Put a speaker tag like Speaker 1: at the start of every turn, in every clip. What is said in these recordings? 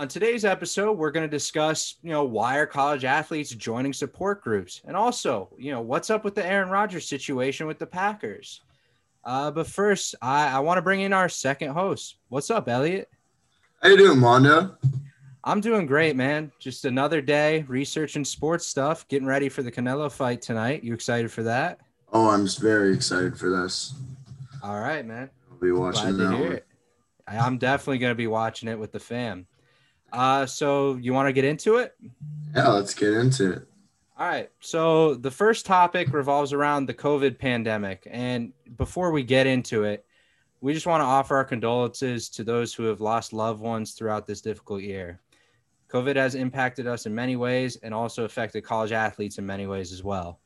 Speaker 1: On today's episode, we're going to discuss, you know, why are college athletes joining support groups, and also, you know, what's up with the Aaron Rodgers situation with the Packers. Uh, but first, I, I want to bring in our second host. What's up, Elliot?
Speaker 2: How you doing, Mondo?
Speaker 1: I'm doing great, man. Just another day researching sports stuff, getting ready for the Canelo fight tonight. You excited for that?
Speaker 2: Oh, I'm very excited for this.
Speaker 1: All right, man.
Speaker 2: I'll be watching
Speaker 1: Glad
Speaker 2: that.
Speaker 1: I'm definitely going to be watching it with the fam. Uh, so you want to get into it?
Speaker 2: Yeah, let's get into it.
Speaker 1: All right. So the first topic revolves around the COVID pandemic. And before we get into it, we just want to offer our condolences to those who have lost loved ones throughout this difficult year. COVID has impacted us in many ways and also affected college athletes in many ways as well.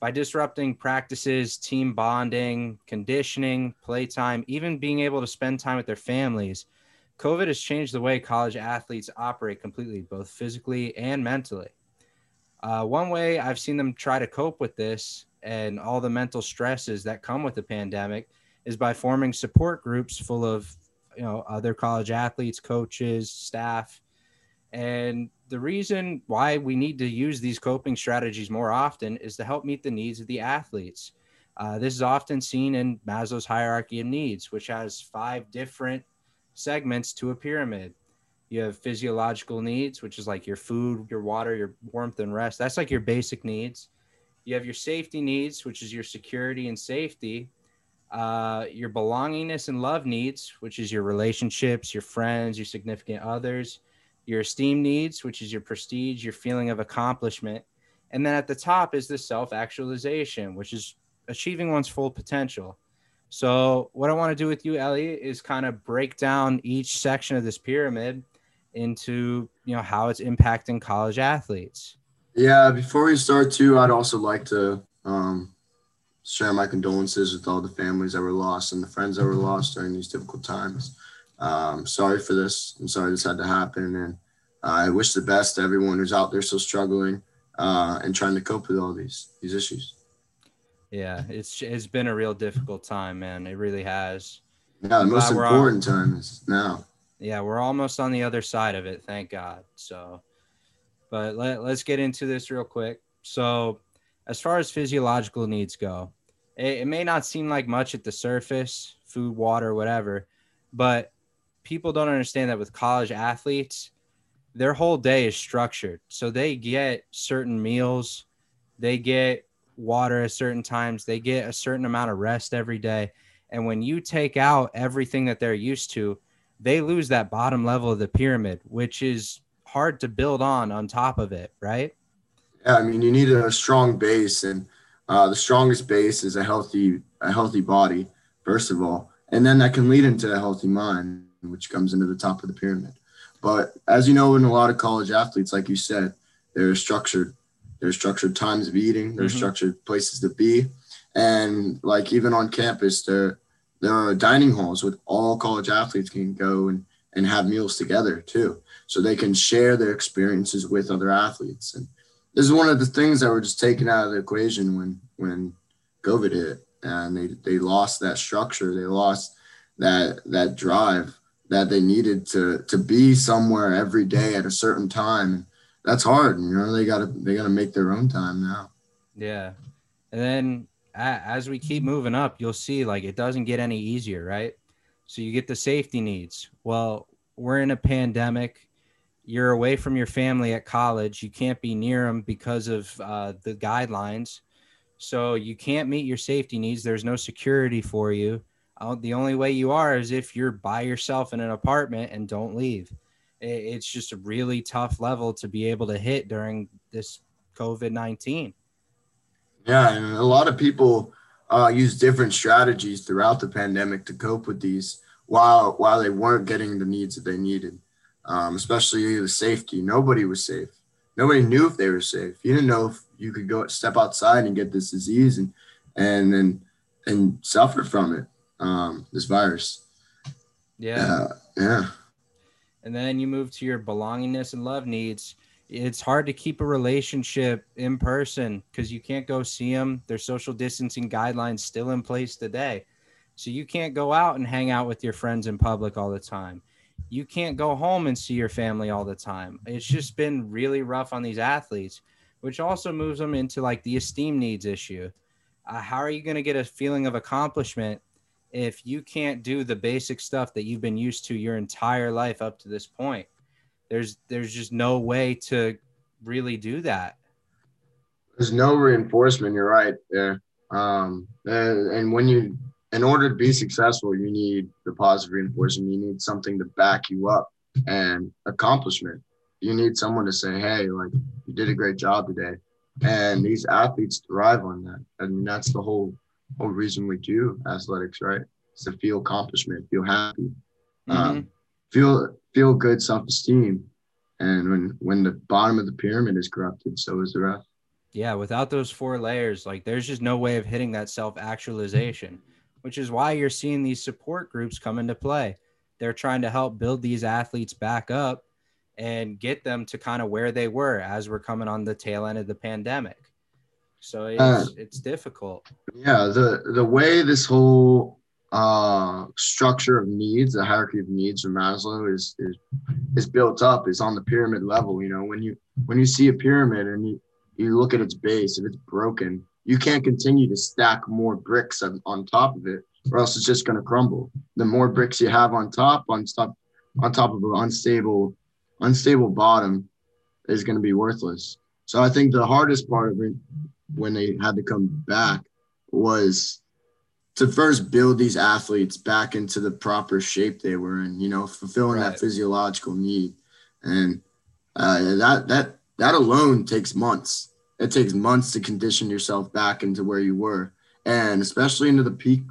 Speaker 1: By disrupting practices, team bonding, conditioning, playtime, even being able to spend time with their families, COVID has changed the way college athletes operate completely, both physically and mentally. Uh, one way I've seen them try to cope with this and all the mental stresses that come with the pandemic is by forming support groups full of you know other college athletes, coaches, staff. And the reason why we need to use these coping strategies more often is to help meet the needs of the athletes. Uh, this is often seen in Maslow's hierarchy of needs, which has five different segments to a pyramid. You have physiological needs, which is like your food, your water, your warmth, and rest. That's like your basic needs. You have your safety needs, which is your security and safety. Uh, your belongingness and love needs, which is your relationships, your friends, your significant others. Your esteem needs, which is your prestige, your feeling of accomplishment. And then at the top is the self actualization, which is achieving one's full potential. So, what I want to do with you, Elliot, is kind of break down each section of this pyramid into you know how it's impacting college athletes.
Speaker 2: Yeah, before we start too, I'd also like to um, share my condolences with all the families that were lost and the friends that were lost during these difficult times. Um, sorry for this. I'm sorry this had to happen, and I wish the best to everyone who's out there still struggling uh, and trying to cope with all these these issues.
Speaker 1: Yeah, it's it's been a real difficult time, man. It really has.
Speaker 2: Yeah, the most important time is now.
Speaker 1: Yeah, we're almost on the other side of it, thank God. So, but let, let's get into this real quick. So, as far as physiological needs go, it, it may not seem like much at the surface food, water, whatever, but people don't understand that with college athletes, their whole day is structured. So, they get certain meals, they get water at certain times, they get a certain amount of rest every day. And when you take out everything that they're used to, they lose that bottom level of the pyramid, which is hard to build on on top of it, right?
Speaker 2: Yeah, I mean, you need a strong base, and uh, the strongest base is a healthy a healthy body, first of all, and then that can lead into a healthy mind, which comes into the top of the pyramid. But as you know, in a lot of college athletes, like you said, they're structured. There's structured times of eating. There's
Speaker 1: Mhm.
Speaker 2: structured places to be, and like even on campus, there there are dining halls with all college athletes can go and and have meals together too, so they can share their experiences with other athletes and this is one of the things that were just taken out of the equation when when COVID hit, and they they lost that structure, they lost that that drive that they needed to to be somewhere every day at a certain time. That's hard, you know. They gotta they gotta make their own time now.
Speaker 1: Yeah. And then as we keep moving up, you'll see like it doesn't get any easier, right? So you get the safety needs. Well, we're in a pandemic. You're away from your family at college. You can't be near them because of uh, the guidelines. So you can't meet your safety needs. There's no security for you. Uh, the only way you are is if you're by yourself in an apartment and don't leave. It's just a really tough level to be able to hit during this COVID 19.
Speaker 2: Yeah, and a lot of people uh, use different strategies throughout the pandemic to cope with these while while they weren't getting the needs that they needed, um, especially the safety. Nobody was safe. Nobody knew if they were safe. You didn't know if you could go step outside and get this disease and and and, and suffer from it, um, this virus.
Speaker 1: Yeah.
Speaker 2: Yeah, yeah.
Speaker 1: And then you move to your belongingness and love needs. It's hard to keep a relationship in person because you can't go see them. There's social distancing guidelines still in place today. So you can't go out and hang out with your friends in public all the time. you can't go home and see your family all the time. It's just been really rough on these athletes, which also moves them into like the esteem needs issue. Uh, how are you going to get a feeling of accomplishment if you can't do the basic stuff that you've been used to your entire life up to this point? There's there's just no way to really do that.
Speaker 2: There's no reinforcement. You're right there. Um, and, and when you in order to be successful, you need the positive reinforcement. You need something to back you up and accomplishment. You need someone to say, hey, like, you did a great job today. And these athletes thrive on that. I mean, that's the whole whole reason we do athletics, right? It's to feel accomplishment, feel happy, mm-hmm. um, feel feel good self esteem. And when when the bottom of the pyramid is corrupted, so is the rest.
Speaker 1: Yeah, without those four layers, like there's just no way of hitting that self actualization which is why you're seeing these support groups come into play. They're trying to help build these athletes back up and get them to kind of where they were as we're coming on the tail end of the pandemic. So it's, uh, it's difficult.
Speaker 2: Yeah, the the way this whole uh, structure of needs, the hierarchy of needs from Maslow is, is is built up is on the pyramid level. You know, when you when you see a pyramid and you you look at its base, if it's broken, you can't continue to stack more bricks on, on top of it or else it's just going to crumble the more bricks you have on top on top on top of an unstable unstable bottom is going to be worthless so i think the hardest part of it when they had to come back was to first build these athletes back into the proper shape they were in you know fulfilling right. that physiological need and uh, that that that alone takes months it takes months to condition yourself back into where you were and especially into the peak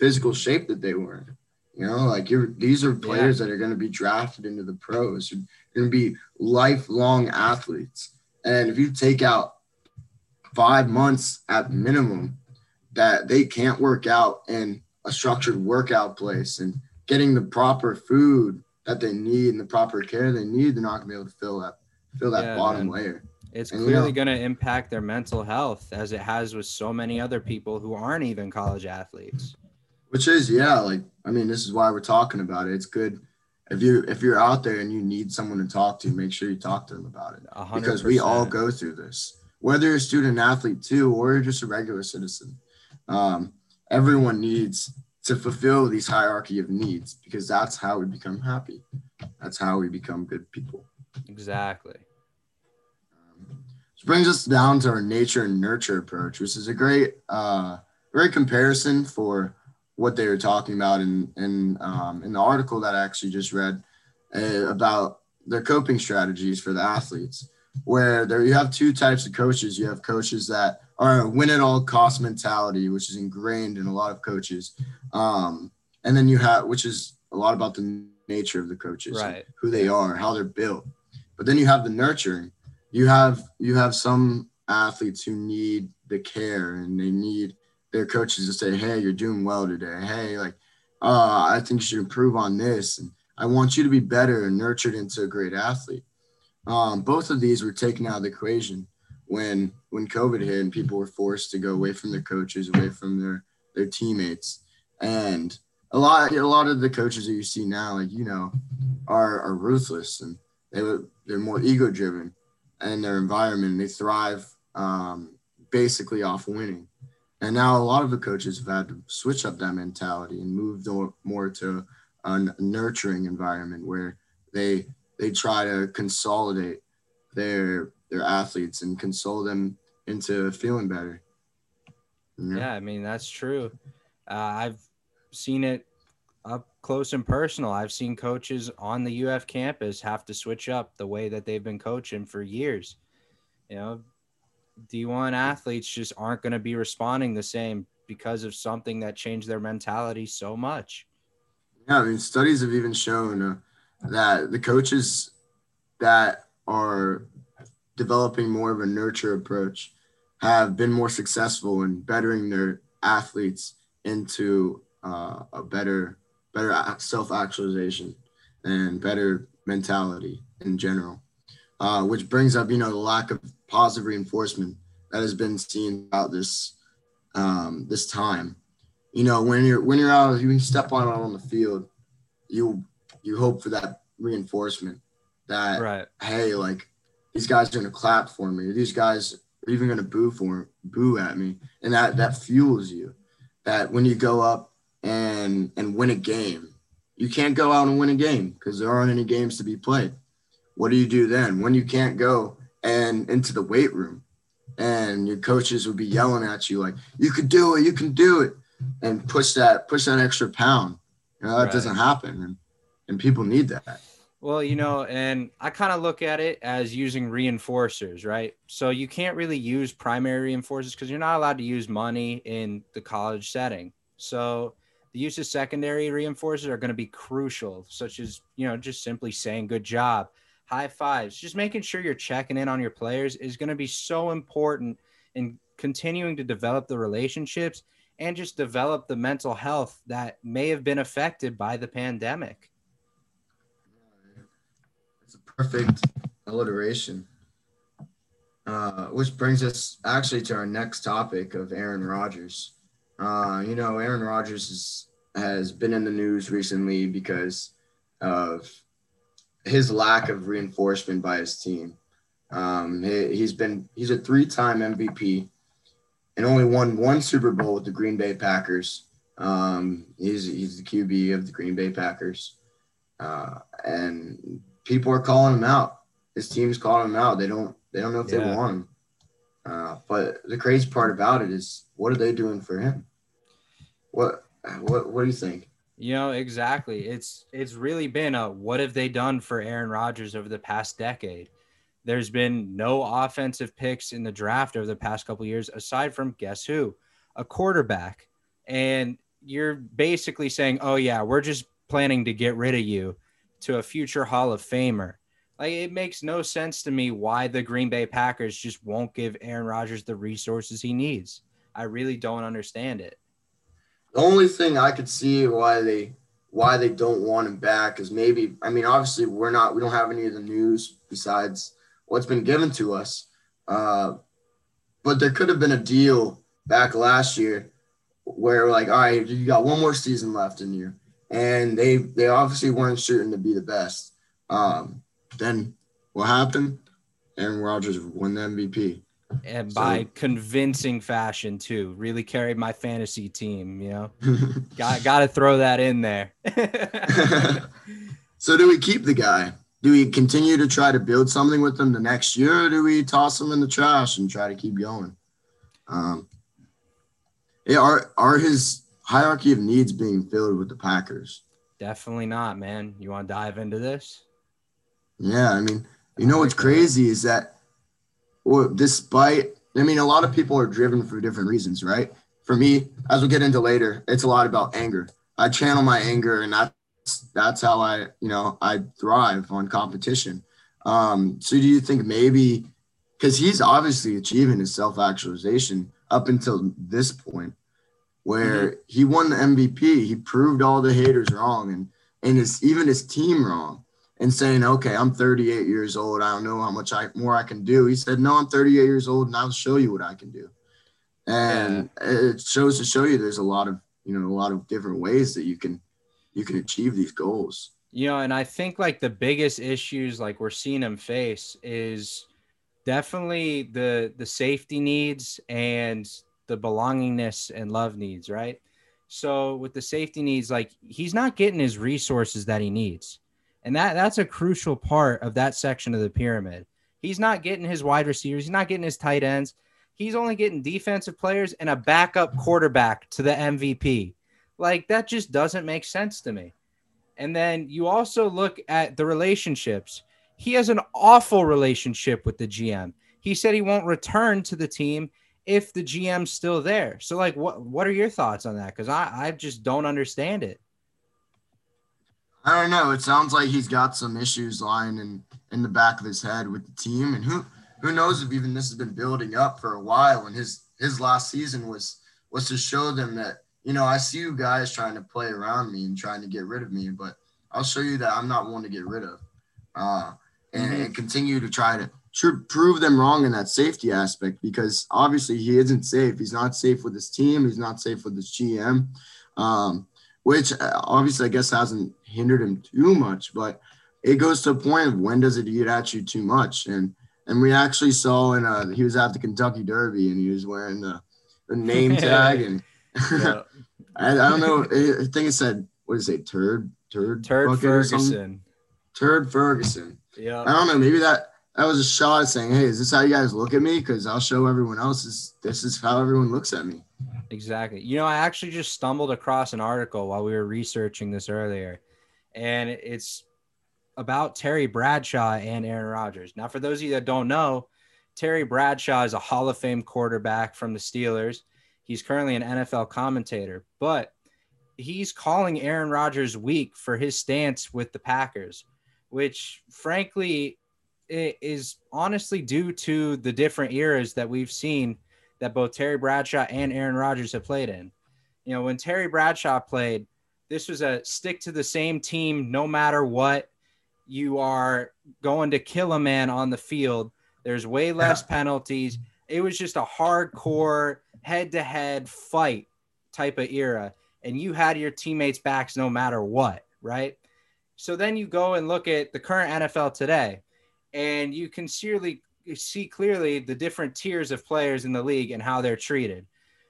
Speaker 2: physical shape that they were in. You know, like you're these are players yeah. that are going to be drafted into the pros. You're going to be lifelong athletes. And if you take out five months at minimum that they can't work out in a structured workout place and getting the proper food that they need and the proper care they need, they're not going to be able to fill that fill that yeah, bottom man. layer.
Speaker 1: It's clearly going to impact their mental health as it has with so many other people who aren't even college athletes.
Speaker 2: Which is, yeah, like I mean, this is why we're talking about it. It's good if you if you're out there and you need someone to talk to, make sure you talk to them about it 100%. because we all go through this. Whether you're a student athlete too, or you're just a regular citizen, um, everyone needs to fulfill these hierarchy of needs because that's how we become happy. That's how we become good people.
Speaker 1: Exactly.
Speaker 2: Which brings us down to our nature and nurture approach, which is a great, uh, great comparison for what they were talking about in in um, in the article that I actually just read uh, about their coping strategies for the athletes. Where there you have two types of coaches. You have coaches that are a win at all cost mentality, which is ingrained in a lot of coaches, um, and then you have which is a lot about the nature of the coaches,
Speaker 1: right.
Speaker 2: who they are, how they're built. But then you have the nurturing, you have you have some athletes who need the care and they need their coaches to say, "Hey, you're doing well today. Hey, like, uh, I think you should improve on this, and I want you to be better and nurtured into a great athlete." Um, both of these were taken out of the equation when when COVID hit and people were forced to go away from their coaches, away from their their teammates, and a lot a lot of the coaches that you see now, like you know, are are ruthless and they they're more ego driven and their environment. They thrive um, basically off winning. And now a lot of the coaches have had to switch up that mentality and move more to a nurturing environment where they they try to consolidate their their athletes and console them into feeling better.
Speaker 1: Yeah, yeah I mean that's true. Uh, I've seen it up close and personal. I've seen coaches on the UF campus have to switch up the way that they've been coaching for years. You know, D1 athletes just aren't going to be responding the same because of something that changed their mentality so much.
Speaker 2: Yeah, I mean, studies have even shown uh, that the coaches that are developing more of a nurture approach have been more successful in bettering their athletes into uh, a better better self actualization and better mentality in general. Uh, which brings up, you know, the lack of positive reinforcement that has been seen throughout this um, this time. You know, when you're when you're out, you step on on the field, you you hope for that reinforcement that
Speaker 1: Right.
Speaker 2: hey, like these guys are gonna clap for me, or these guys are even gonna boo for boo at me, and that that fuels you. That when you go up and and win a game, you can't go out and win a game because there aren't any games to be played. What do you do then when you can't go and into the weight room, and your coaches would be yelling at you like, "You can do it, you can do it," and push that push that extra pound. You know that
Speaker 1: Right.
Speaker 2: doesn't happen, and and people need that.
Speaker 1: Well, you know, and I kind of look at it as using reinforcers, right? So you can't really use primary reinforcers because you're not allowed to use money in the college setting. So the use of secondary reinforcers are going to be crucial, such as, you know, just simply saying good job, high fives, just making sure you're checking in on your players is going to be so important in continuing to develop the relationships and just develop the mental health that may have been affected by the pandemic.
Speaker 2: Perfect alliteration. Uh, which brings us actually to our next topic of Aaron Rodgers. Uh, you know, Aaron Rodgers is, has been in the news recently because of his lack of reinforcement by his team. Um, he, he's been he's a three-time MVP and only won one Super Bowl with the Green Bay Packers. Um, he's he's the QB of the Green Bay Packers, uh, and people are calling him out. His team's calling him out. They don't they don't know if they want him. Uh, but the crazy part about it is, what are they doing for him? What what what do you think?
Speaker 1: You know, exactly. It's it's really been a what have they done for Aaron Rodgers over the past decade? There's been no offensive picks in the draft over the past couple years aside from guess who? A quarterback. And you're basically saying, "Oh yeah, we're just planning to get rid of you to a future Hall of Famer." Like it makes no sense to me why the Green Bay Packers just won't give Aaron Rodgers the resources he needs. I really don't understand it.
Speaker 2: The only thing I could see why they why they don't want him back is maybe I mean obviously we're not we don't have any of the news besides what's been given to us, uh, but there could have been a deal back last year where like all right you got one more season left in you, and they they obviously weren't shooting to be the best. Um, then what happened? Aaron Rodgers won the MVP.
Speaker 1: and
Speaker 2: So-
Speaker 1: by convincing fashion too really carried my fantasy team you know got got to throw that in there
Speaker 2: so do we keep the guy? Do we continue to try to build something with him the next year, or do we toss him in the trash and try to keep going? Um, yeah, are are his hierarchy of needs being filled with the Packers?
Speaker 1: definitely not man you want to dive into this
Speaker 2: Yeah, I mean, you know what's crazy is that, well, despite, I mean, a lot of people are driven for different reasons, right? For me, as we'll get into later, it's a lot about anger. I channel my anger, and that's that's how I, you know, I thrive on competition. Um, so, do you think maybe because he's obviously achieving his self actualization up until this point, where mm-hmm. he won the MVP, he proved all the haters wrong, and and his even his team wrong and saying, okay, I'm 38 years old. I don't know how much I, more I can do. He said, no, I'm 38 years old and I'll show you what I can do. And it shows to show you there's a lot of, you know, a lot of different ways that you can, you can achieve these goals.
Speaker 1: you know and i think like the biggest issues like we're seeing him face is definitely the the safety needs and the belongingness and love needs right? So with the safety needs like he's not getting his resources that he needs. And that that's a crucial part of that section of the pyramid. He's not getting his wide receivers. He's not getting his tight ends. He's only getting defensive players and a backup quarterback to the mvp like that just doesn't make sense to me. And then you also look at the relationships. He has an awful relationship with the GM. He said he won't return to the team if the GM's still there. So, like, what what are your thoughts on that? Because I, I just don't understand it.
Speaker 2: I don't know. It sounds like he's got some issues lying in, in the back of his head with the team. And who, who knows if even this has been building up for a while. And his, his last season was, was to show them that, you know, I see you guys trying to play around me and trying to get rid of me, but I'll show you that I'm not one to get rid of. Uh, and, and continue to try to tr- prove them wrong in that safety aspect because obviously he isn't safe. He's not safe with his team. He's not safe with his GM, um, which uh, obviously I guess hasn't hindered him too much, but it goes to a point of when does it eat at you too much? And and we actually saw in uh he was at the Kentucky Derby and he was wearing the, the name tag and yeah. I, I, don't know. I think it said what is it? Turd, turd,
Speaker 1: turd Ferguson.
Speaker 2: Turd Ferguson.
Speaker 1: Yeah.
Speaker 2: I don't know. Maybe that that was a shot saying, "Hey, is this how you guys look at me? Because I'll show everyone else this. This is how everyone looks at me."
Speaker 1: Exactly. You know, I actually just stumbled across an article while we were researching this earlier, and it's about Terry Bradshaw and Aaron Rodgers. Now, for those of you that don't know, Terry Bradshaw is a Hall of Fame quarterback from the Steelers. He's currently an NFL commentator, but he's calling Aaron Rodgers weak for his stance with the Packers, which frankly is honestly due to the different eras that we've seen that both Terry Bradshaw and Aaron Rodgers have played in. You know, when Terry Bradshaw played, this was a stick to the same team no matter what. You are going to kill a man on the field. There's way less penalties. It was just a hardcore head to head fight type of era. And you had your teammates' backs no matter what, right? So then you go and look at the current NFL today, and you can sincerely see clearly the different tiers of players in the league and how they're treated.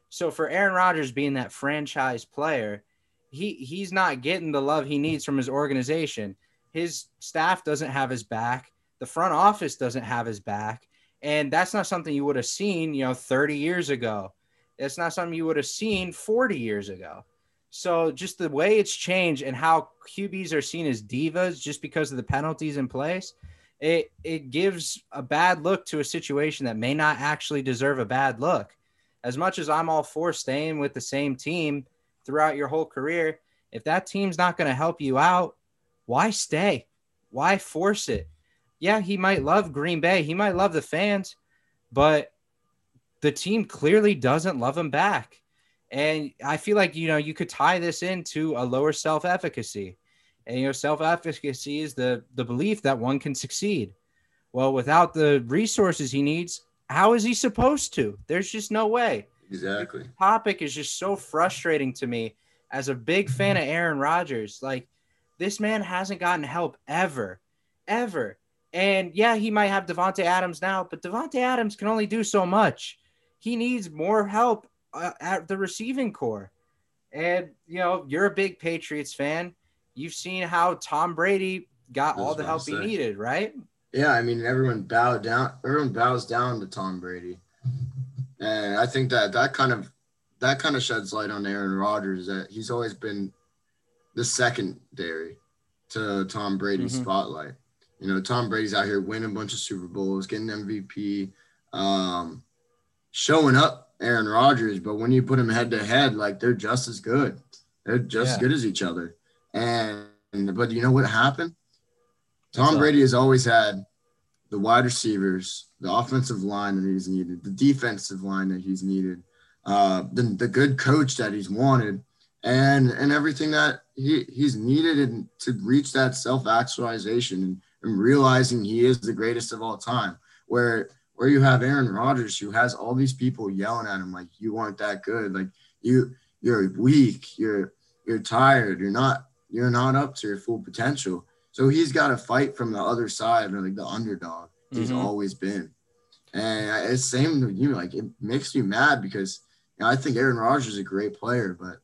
Speaker 1: So for Aaron Rodgers being that franchise player, he he's not getting the love he needs from his organization. His staff doesn't have his back. The front office doesn't have his back. And that's not something you would have seen, you know, 30 years ago. It's not something you would have seen 40 years ago. So just the way it's changed and how QBs are seen as divas just because of the penalties in place, it it gives a bad look to a situation that may not actually deserve a bad look. As much as I'm all for staying with the same team throughout your whole career, if that team's not going to help you out, why stay? Why force it? Yeah, he might love Green Bay, he might love the fans, but the team clearly doesn't love him back. And I feel like you know you could tie this into a lower self-efficacy. And you know, self-efficacy is the the belief that one can succeed. Well, without the resources he needs, how is he supposed to? There's just no way.
Speaker 2: Exactly.
Speaker 1: The topic is just so frustrating to me as a big fan of Aaron Rodgers. Like this man hasn't gotten help ever, ever. And yeah, he might have Davante Adams now, but Davante Adams can only do so much. He needs more help uh, at the receiving corps. And you know, you're a big Patriots fan you've seen how Tom Brady got all the help he needed, right?
Speaker 2: Yeah, I mean everyone bowed down. Everyone bows down to Tom Brady, and I think that that kind of that kind of sheds light on Aaron Rodgers that he's always been the secondary to Tom Brady's mm-hmm. spotlight. You know, Tom Brady's out here winning a bunch of Super Bowls, getting MVP, um, showing up Aaron Rodgers. But when you put them head to head, like they're just as good. They're just yeah. as good as each other. And but you know what happened? Tom Brady has always had the wide receivers, the offensive line that he's needed, the defensive line that he's needed, uh, the, the good coach that he's wanted, and and everything that he, he's needed in, to reach that self actualization and, and realizing he is the greatest of all time. Where where you have Aaron Rodgers who has all these people yelling at him like you aren't that good, like you you're weak, you're you're tired, you're not you're not up to your full potential. So he's got to fight from the other side, or like the underdog. Mm-hmm. He's always been, and it's same with you. Like it makes me mad because you know, I think Aaron Rodgers is a great player, but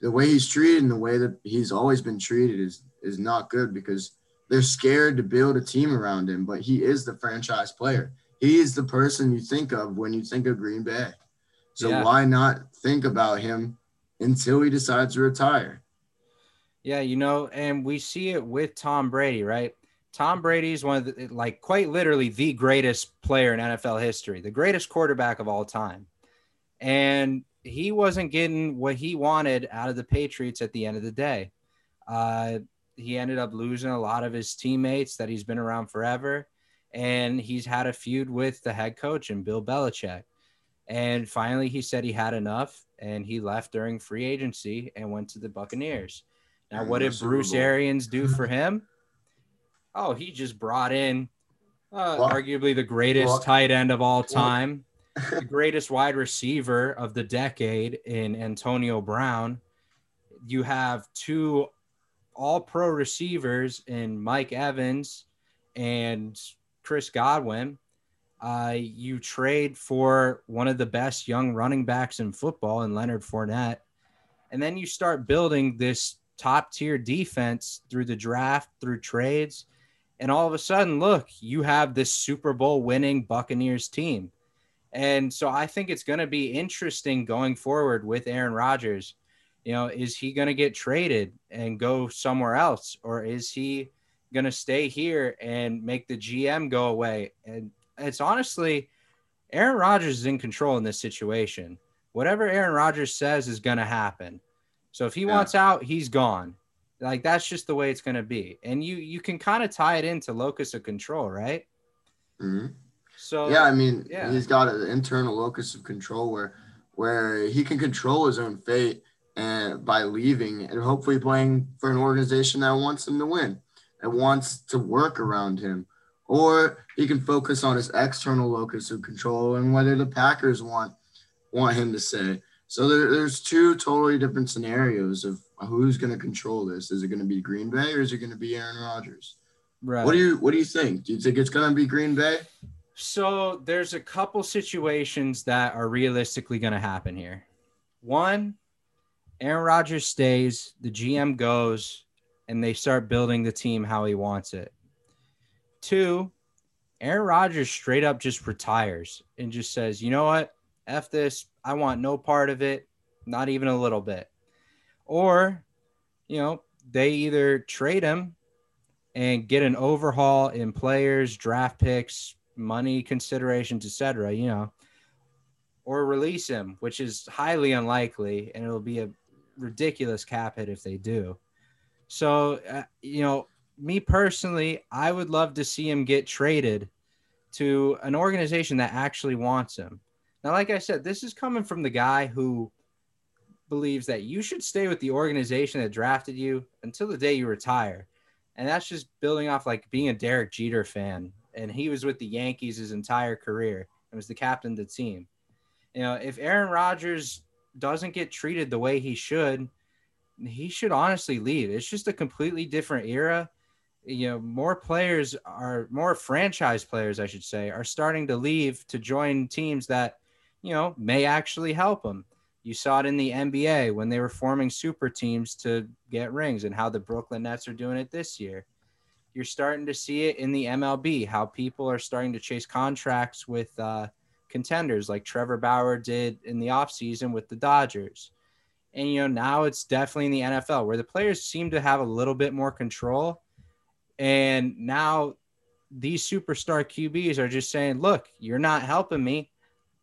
Speaker 2: the way he's treated and the way that he's always been treated is is not good because they're scared to build a team around him. But he is the franchise player. He is the person you think of when you think of Green Bay. So yeah. why not think about him until he decides to retire?
Speaker 1: Yeah, you know, and we see it with Tom Brady, right? Tom Brady is one of the, like, quite literally the greatest player in NFL history, the greatest quarterback of all time. And he wasn't getting what he wanted out of the Patriots at the end of the day. Uh, he ended up losing a lot of his teammates that he's been around forever. And he's had a feud with the head coach and Bill Belichick. And finally, he said he had enough and he left during free agency and went to the Buccaneers. Now, what did Bruce Arians do for him? Oh, he just brought in uh, arguably the greatest tight end of all time, the greatest wide receiver of the decade in Antonio Brown. You have two all pro receivers in Mike Evans and Chris Godwin. Uh, you trade for one of the best young running backs in football in Leonard Fournette. And then you start building this top tier defense through the draft, through trades. And all of a sudden, look, you have this Super Bowl winning Buccaneers team. And so I think it's going to be interesting going forward with Aaron Rodgers. You know, is he going to get traded and go somewhere else? Or is he going to stay here and make the GM go away? And it's honestly, Aaron Rodgers is in control in this situation. Whatever Aaron Rodgers says is going to happen. So if he yeah. wants out, he's gone. Like that's just the way it's going to be. And you you can kind of tie it into locus of control, right?
Speaker 2: Mm-hmm. So yeah, I mean, yeah. he's got an internal locus of control where where he can control his own fate and by leaving and hopefully playing for an organization that wants him to win, that wants to work around him, or he can focus on his external locus of control and whether the Packers want want him to say. So there, there's two totally different scenarios of who's going to control this. Is it going to be Green Bay or is it going to be Aaron Rodgers? Right. What do you What do you think? Do you think it's going to be Green Bay?
Speaker 1: So there's a couple situations that are realistically going to happen here. One, Aaron Rodgers stays, the GM goes, and they start building the team how he wants it. Two, Aaron Rodgers straight up just retires and just says, you know what? F this. I want no part of it, not even a little bit. Or, you know, they either trade him and get an overhaul in players, draft picks, money considerations, etc. You know, or release him, which is highly unlikely, and it'll be a ridiculous cap hit if they do. So, uh, you know, me personally, I would love to see him get traded to an organization that actually wants him. Now, like I said, this is coming from the guy who believes that you should stay with the organization that drafted you until the day you retire. And that's just building off like being a Derek Jeter fan. And he was with the Yankees his entire career and was the captain of the team. You know, if Aaron Rodgers doesn't get treated the way he should, he should honestly leave. It's just a completely different era. You know, more players are more franchise players, I should say, are starting to leave to join teams that you know, may actually help them. You saw it in the NBA when they were forming super teams to get rings and how the Brooklyn Nets are doing it this year. You're starting to see it in the MLB, how people are starting to chase contracts with uh, contenders like Trevor Bauer did in the offseason with the Dodgers. And, you know, now it's definitely in the NFL where the players seem to have a little bit more control. And now these superstar QBs are just saying, look, you're not helping me.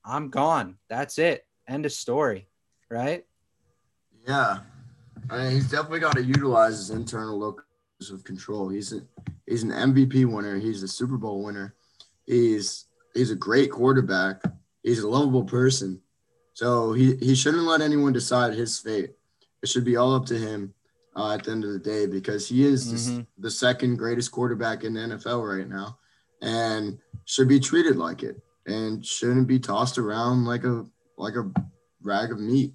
Speaker 1: I'm gone. That's it. End of story. Right?
Speaker 2: Yeah. I mean, he's definitely got to utilize his internal locus of control. He's a, he's an MVP winner. He's a Super Bowl winner. He's he's a great quarterback. He's a lovable person. So he, he shouldn't let anyone decide his fate. It should be all up to him uh, at the end of the day because he is mm-hmm. the, the second greatest quarterback in the NFL right now and should be treated like it and shouldn't be tossed around like a like a rag of meat.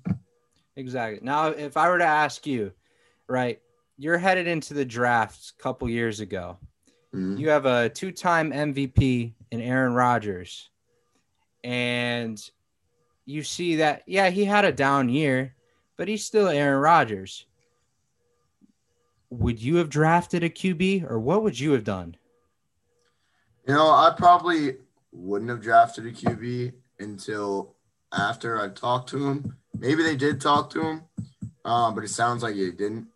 Speaker 1: Exactly. Now, if I were to ask you, right, you're headed into the draft a couple years ago. Mm-hmm. You have a two-time MVP in Aaron Rodgers, and you see that yeah, he had a down year, but he's still Aaron Rodgers. Would you have drafted a QB, or what would you have done?
Speaker 2: You know, I probably wouldn't have drafted a QB until after I talked to him. Maybe they did talk to him, uh, but it sounds like they didn't.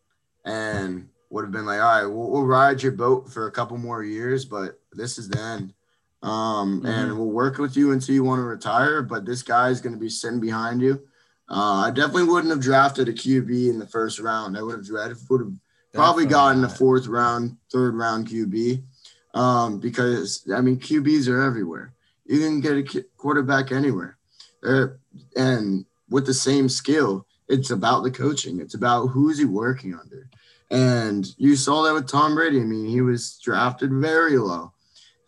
Speaker 2: And would have been like, all right, we'll, we'll, ride your boat for a couple more years, but this is the end. Um, mm-hmm. And we'll work with you until you want to retire, but this guy is going to be sitting behind you. Uh, I definitely wouldn't have drafted a QB in the first round. I would have drafted, would have probably gotten a fourth round, third round QB um, because I mean QBs are everywhere. You can get a quarterback anywhere, uh, and with the same skill, it's about the coaching. It's about who's he working under, and you saw that with Tom Brady. I mean, he was drafted very low,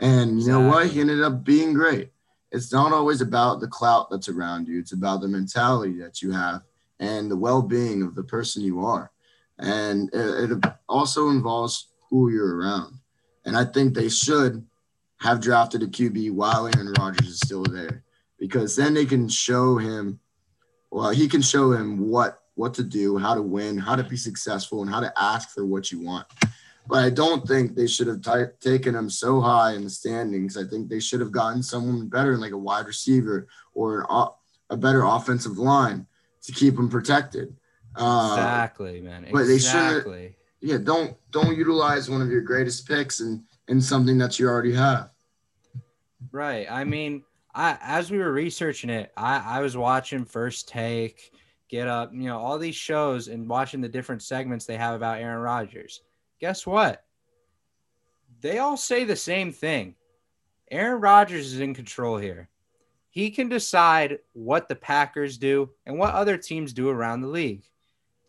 Speaker 2: and you exactly. know what? He ended up being great. It's not always about the clout that's around you. It's about the mentality that you have and the well-being of the person you are. and it, it also involves who you're around. And I think they should have drafted a QB while Aaron Rodgers is still there, because then they can show him, well, he can show him what what to do, how to win, how to be successful, and how to ask for what you want. But I don't think they should have t- taken him so high in the standings. I think they should have gotten someone better, like a wide receiver or an, a better offensive line to keep him protected.
Speaker 1: Uh, exactly, man.
Speaker 2: But they should. Yeah, don't don't utilize one of your greatest picks and in something that you already have.
Speaker 1: Right. I mean, I as we were researching it, I I was watching First Take Get Up, you know, all these shows and watching the different segments they have about Aaron Rodgers. Guess what? They all say the same thing. Aaron Rodgers is in control here. He can decide what the Packers do and what other teams do around the league.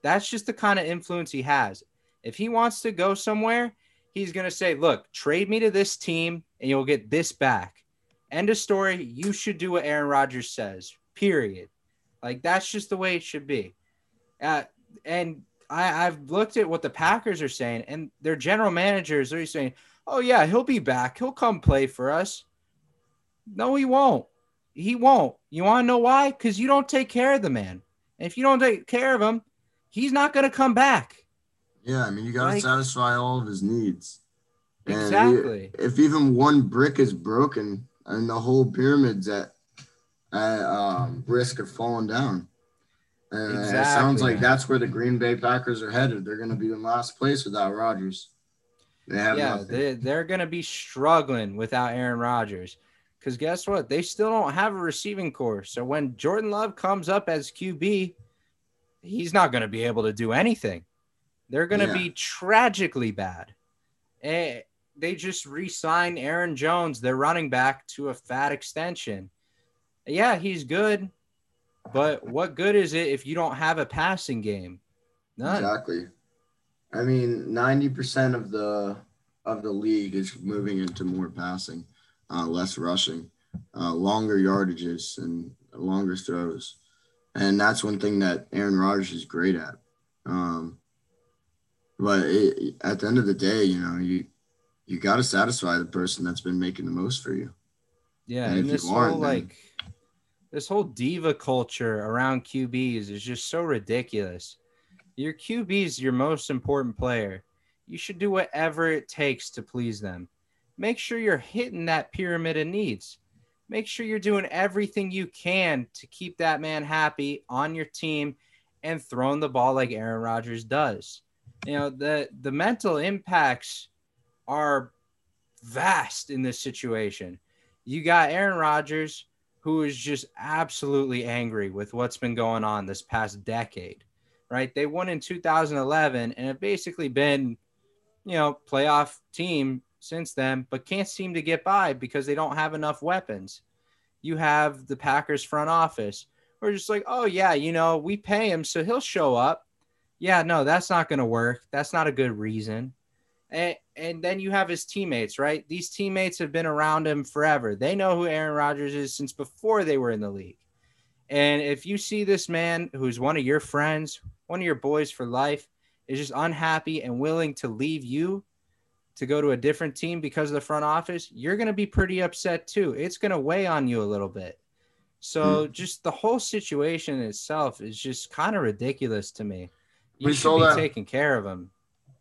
Speaker 1: That's just the kind of influence he has. If he wants to go somewhere, he's going to say, Look, trade me to this team and you'll get this back. End of story. You should do what Aaron Rodgers says, period. Like that's just the way it should be. Uh, and I, I've looked at what the Packers are saying, and their general managers are saying, "Oh yeah, he'll be back. He'll come play for us." No, he won't. He won't. You want to know why? Because you don't take care of the man. And if you don't take care of him, he's not going to come back.
Speaker 2: Yeah, I mean, you got to like, satisfy all of his needs.
Speaker 1: And exactly.
Speaker 2: If even one brick is broken, and the whole pyramid's at, at um, risk of falling down. And exactly, it sounds like that's where the Green Bay Packers are headed. They're going to be in last place without Rodgers.
Speaker 1: They have yeah, nothing. they, they're going to be struggling without Aaron Rodgers. Because guess what? They still don't have a receiving corps. So when Jordan Love comes up as QB, he's not going to be able to do anything. They're going to yeah. be tragically bad. And eh, they just re signed Aaron Jones, their running back, to a fat extension. Yeah, he's good. But what good is it if you don't have a passing game?
Speaker 2: None. Exactly. I mean, 90% of the of the league is moving into more passing, uh, less rushing, uh, longer yardages, and longer throws. And that's one thing that Aaron Rodgers is great at. Um, but it, at the end of the day, you know, you you got to satisfy the person that's been making the most for you.
Speaker 1: Yeah, and, and this whole like this whole diva culture around QBs is just so ridiculous. Your QB is your most important player. You should do whatever it takes to please them. Make sure you're hitting that pyramid of needs. Make sure you're doing everything you can to keep that man happy on your team and throwing the ball like Aaron Rodgers does. You know, the the mental impacts are vast in this situation. You got Aaron Rodgers who is just absolutely angry with what's been going on this past decade, right? They won in 2011 and have basically been, you know, playoff team since then, but can't seem to get by because they don't have enough weapons. You have the Packers front office. We're just like, oh, yeah, you know, we pay him, so he'll show up. Yeah, no, that's not going to work. That's not a good reason. And, and then you have his teammates, right? These teammates have been around him forever. They know who Aaron Rodgers is since before they were in the league. And if you see this man who's one of your friends, one of your boys for life, is just unhappy and willing to leave you to go to a different team because of the front office, you're going to be pretty upset too. It's going to weigh on you a little bit. So mm. just the whole situation itself is just kind of ridiculous to me. You we be that. taking care of him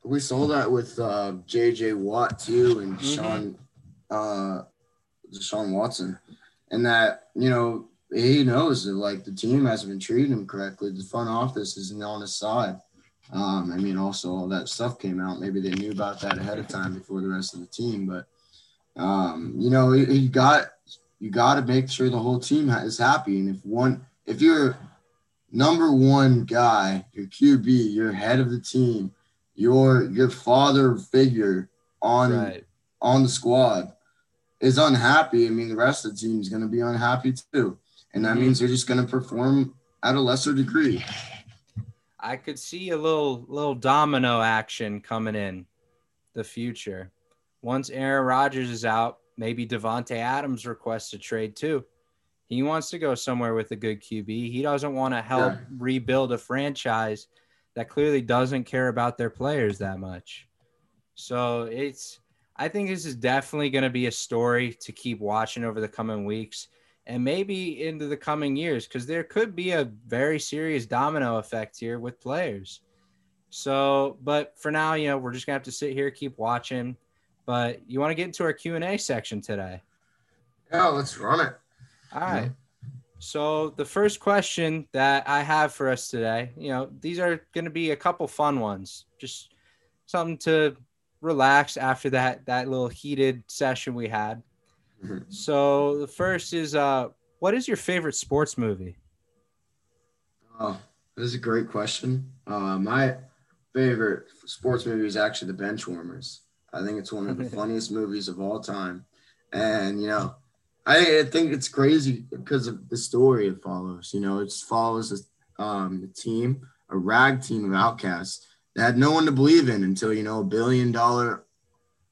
Speaker 2: we saw that with uh, J.J. Watt too, and mm-hmm. Sean, uh, Sean Watson, and that you know he knows that like the team hasn't been treating him correctly. The front office isn't on his side. Um, I mean, also all that stuff came out. Maybe they knew about that ahead of time before the rest of the team, but um, you know, you got you got to make sure the whole team is happy. And if one, if you're number one guy, your QB, you're head of the team, your your father figure on right. on the squad is unhappy, I mean the rest of the team is going to be unhappy too, and that mm-hmm. means they're just going to perform at a lesser degree.
Speaker 1: I could see a little little domino action coming in the future. Once Aaron Rodgers is out, maybe Davante Adams requests a trade too. He wants to go somewhere with a good QB. He doesn't want to help yeah. rebuild a franchise that clearly doesn't care about their players that much. So it's I think this is definitely going to be a story to keep watching over the coming weeks and maybe into the coming years because there could be a very serious domino effect here with players. So, but for now, you know, we're just gonna have to sit here, keep watching. But you want to get into our Q and A section today?
Speaker 2: Yeah, let's run it.
Speaker 1: All right. Yeah. So the first question that I have for us today, you know, these are going to be a couple fun ones, just something to relax after that that little heated session we had. Mm-hmm. So the first is uh what is your favorite sports movie?
Speaker 2: Oh, this is a great question. Uh, my favorite sports movie is actually The Benchwarmers. I think it's one of the funniest movies of all time. And, you know, I, think it's crazy because of the story it follows. You know, it follows a, um, a team, a rag team of outcasts that had no one to believe in until, you know, a billion dollar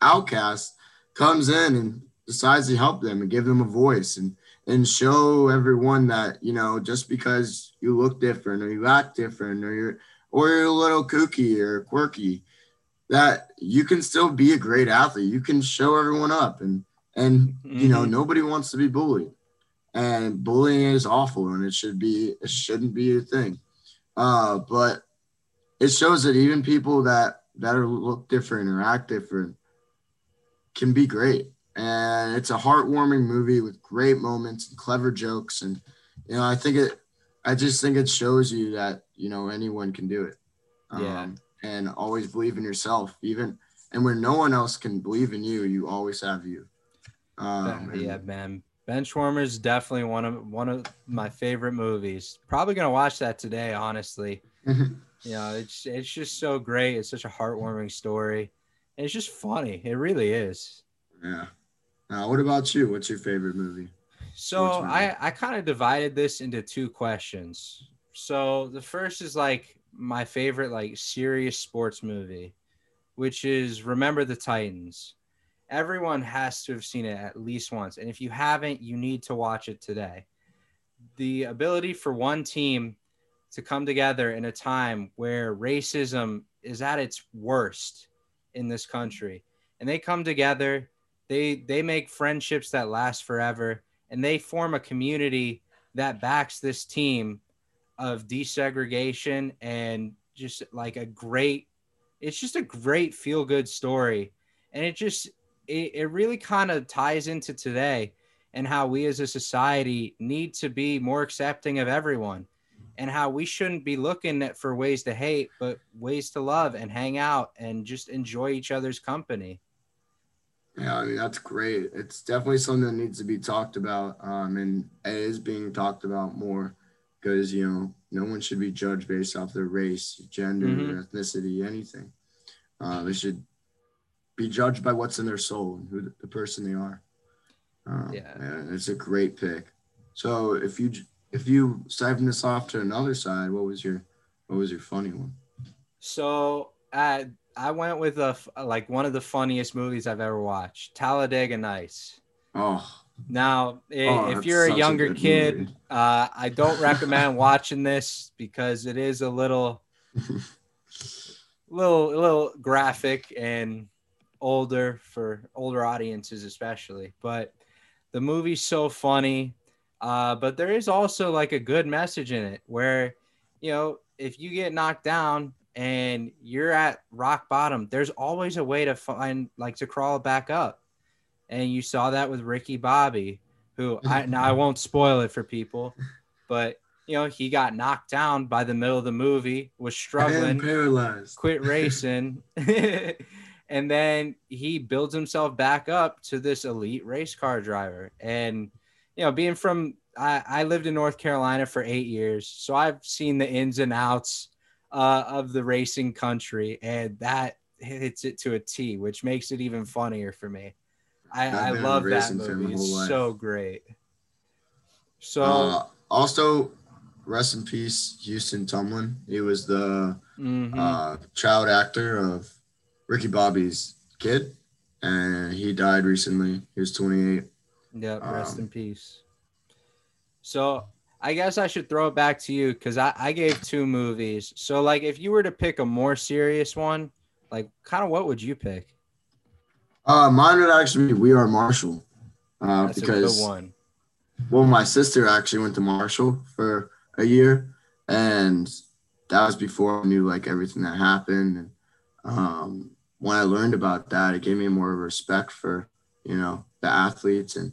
Speaker 2: outcast comes in and decides to help them and give them a voice and and show everyone that you know just because you look different or you act different or you're or you're a little kooky or quirky that you can still be a great athlete you can show everyone up and and mm-hmm. you know mm-hmm. nobody wants to be bullied. And bullying is awful and it should be it shouldn't be a thing. Uh but it shows that even people that that are look different or act different can be great. And it's a heartwarming movie with great moments and clever jokes. And you know i think it i just think it shows you that you know anyone can do it.
Speaker 1: Yeah.
Speaker 2: um, and always believe in yourself. Even and when no one else can believe in you you always have you
Speaker 1: um, yeah man benchwarmers definitely one of one of my favorite movies. Probably gonna watch that today honestly. You know it's it's just so great. It's such a heartwarming story. And it's just funny. It really is.
Speaker 2: Yeah. Uh, what about you? What's your favorite movie?
Speaker 1: So I I kind of divided this into two questions. So the first is like my favorite like serious sports movie, which is Remember the Titans. Everyone has to have seen it at least once, and if you haven't, you need to watch it today. The ability for one team to come together in a time where racism is at its worst in this country, and they come together they they make friendships that last forever, and they form a community that backs this team of desegregation and just like a great. It's just a great feel good story, and it just it, it really kind of ties into today and how we as a society need to be more accepting of everyone and how we shouldn't be looking at for ways to hate but ways to love and hang out and just enjoy each other's company
Speaker 2: yeah, I mean that's great. It's definitely something that needs to be talked about, um, and it is being talked about more because you know no one should be judged based off their race, gender, mm-hmm. ethnicity, anything. Uh, they should be judged by what's in their soul and who the person they are. Uh, yeah, it's a great pick. So if you if you siphon this off to another side, what was your what was your funny one?
Speaker 1: So I I went with a like one of the funniest movies I've ever watched, Talladega Nights.
Speaker 2: Oh.
Speaker 1: Now, oh, if you're a younger a kid, uh, I don't recommend watching this because it is a little, little, little graphic and older for older audiences, especially. But the movie's so funny. Uh, but there is also like a good message in it where, you know, if you get knocked down, and you're at rock bottom, there's always a way to find like to crawl back up. And you saw that with Ricky Bobby, who I now I won't spoil it for people, but you know, he got knocked down by the middle of the movie, was struggling,
Speaker 2: paralyzed,
Speaker 1: quit racing. and then he builds himself back up to this elite race car driver. And you know, being from I, I lived in North Carolina for eight years, so I've seen the ins and outs uh, of the racing country, and that hits it to a T, which makes it even funnier for me. I, I love that movie. It's so great. So uh,
Speaker 2: also, rest in peace, Houston Tumlin He was the mm-hmm. uh, child actor of Ricky Bobby's kid, and he died recently. He was 28.
Speaker 1: Yeah, rest um, in peace. So I guess I should throw it back to you because I, I gave two movies. So like if you were to pick a more serious one, like kind of what would you pick?
Speaker 2: Uh, mine would actually be We Are Marshall. Uh,
Speaker 1: That's
Speaker 2: because
Speaker 1: one.
Speaker 2: well, my sister actually went to Marshall for a year, and that was before I knew like everything that happened. And um, when I learned about that, it gave me more respect for you know the athletes and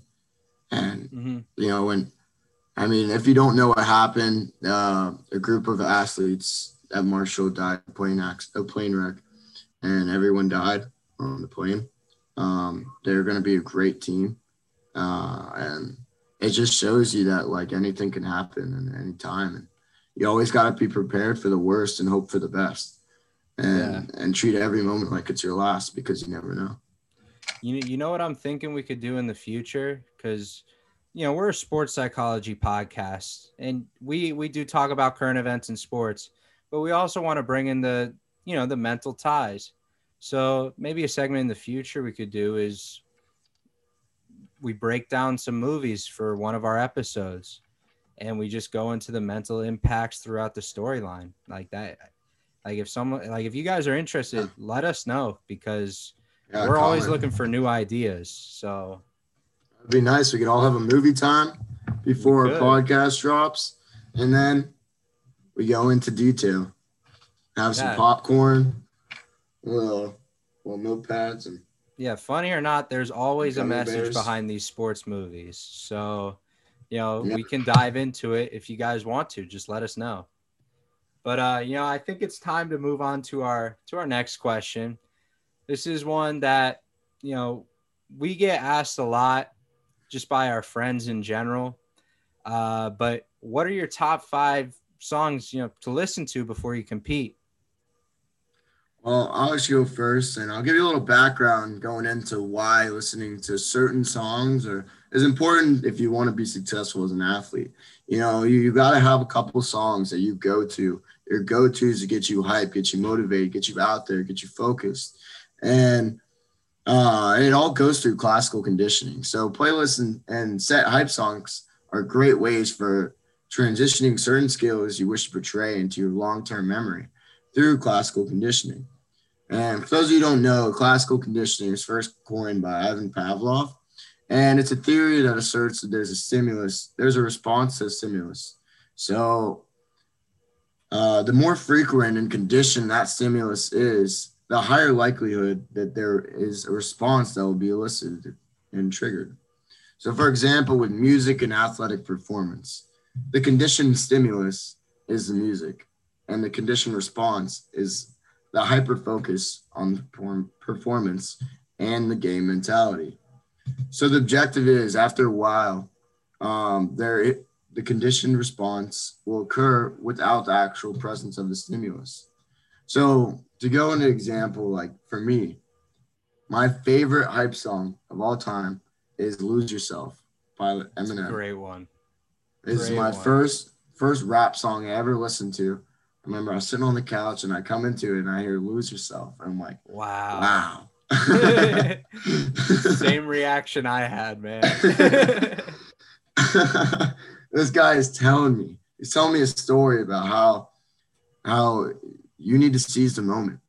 Speaker 2: and
Speaker 1: hmm
Speaker 2: you know when I mean if you don't know what happened, uh, a group of athletes at Marshall died a plane acc- a plane wreck, and everyone died on the plane. Um, they're going to be a great team, uh, and it just shows you that like anything can happen at any time, and you always got to be prepared for the worst and hope for the best, and and treat every moment like it's your last because you never know.
Speaker 1: You you know what I'm thinking we could do in the future because you know we're a sports psychology podcast and we we do talk about current events in sports, but we also want to bring in the you know the mental ties. So maybe a segment in the future we could do is we break down some movies for one of our episodes and we just go into the mental impacts throughout the storyline like that like if someone like if you guys are interested let us know because
Speaker 2: Yeah,
Speaker 1: we're always looking for new ideas. So
Speaker 2: It'd be nice. We could all have a movie time before our podcast drops, and then we go into detail. Have some popcorn, little little notepads, and
Speaker 1: yeah, funny or not, there's always a message
Speaker 2: bears.
Speaker 1: behind these sports movies. So, you know,
Speaker 2: Yeah.
Speaker 1: we can dive into it if you guys want to. Just let us know. But uh, you know, I think it's time to move on to our to our next question. This is one that, you know, we get asked a lot just by our friends in general. Uh, but what are your top five songs, you know, to listen to before you compete?
Speaker 2: Well, I'll just go first, and I'll give you a little background going into why listening to certain songs are is important if you want to be successful as an athlete. You know, you, you got to have a couple songs that you go to. Your go tos to get you hyped, get you motivated, get you out there, get you focused, and uh, it all goes through classical conditioning. So playlists and, and set hype songs are great ways for transitioning certain skills you wish to portray into your long-term memory through classical conditioning. And for those of you who don't know, classical conditioning was first coined by Ivan Pavlov. And it's a theory that asserts that there's a stimulus, there's a response to a stimulus. So uh, the more frequent and conditioned that stimulus is, the higher likelihood that there is a response that will be elicited and triggered. So, for example, with music and athletic performance, the conditioned stimulus is the music, and the conditioned response is the hyper focus on perform- performance and the game mentality. So the objective is after a while, um, there the conditioned response will occur without the actual presence of the stimulus. So to go into example, like for me, my favorite hype song of all time is "Lose Yourself" by Eminem.
Speaker 1: Great one.
Speaker 2: This is my
Speaker 1: one.
Speaker 2: first first rap song I ever listened to. I remember I was sitting on the couch and I come into it and I hear "Lose Yourself" and I'm like,
Speaker 1: Wow.
Speaker 2: wow.
Speaker 1: Same reaction I had, man.
Speaker 2: this guy is telling me. He's telling me a story about how how you need to seize the moment.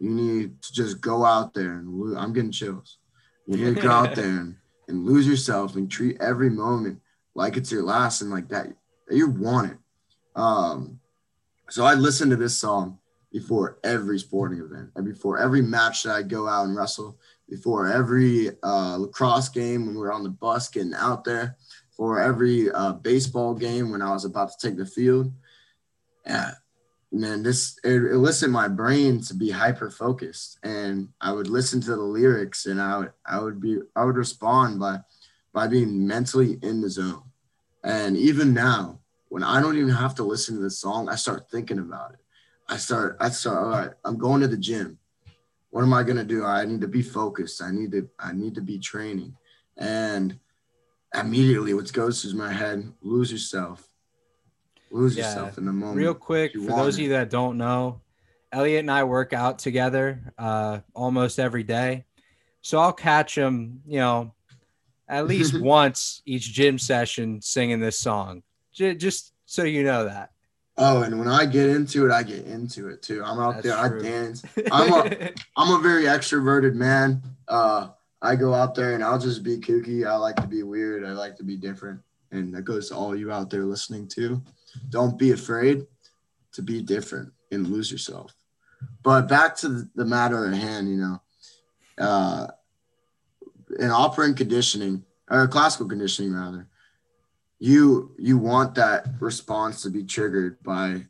Speaker 2: You need to just go out there and lo- I'm getting chills. You need to go out there and, and lose yourself and treat every moment like it's your last and like that, that you want it. Um, so I listen to this song before every sporting event and before every match that I go out and wrestle, before every uh, lacrosse game when we're on the bus getting out there, for every uh, baseball game when I was about to take the field. Yeah, man, this it elicited my brain to be hyper focused, and I would listen to the lyrics, and I would I would be I would respond by by being mentally in the zone. And even now, when I don't even have to listen to the song, I start thinking about it. I start I start all right. I'm going to the gym. What am I gonna do? I need to be focused. I need to I need to be training, and immediately what goes through my head lose yourself lose
Speaker 1: Yeah.
Speaker 2: yourself in the moment
Speaker 1: Real quick, for those of you that don't know, Elliot and I work out together uh, almost every day. So I'll catch him, you know, at least once each gym session singing this song J- just so you know that.
Speaker 2: Oh, and when I get into it, I get into it too. I'm out
Speaker 1: That's
Speaker 2: there,
Speaker 1: true.
Speaker 2: I dance. I'm a I'm a very extroverted man. Uh, I go out there and I'll just be kooky. I like to be weird. I like to be different, and that goes to all you out there listening too. Don't be afraid to be different and lose yourself. But back to the matter at hand, you know, uh, in operant conditioning or classical conditioning rather, you you want that response to be triggered by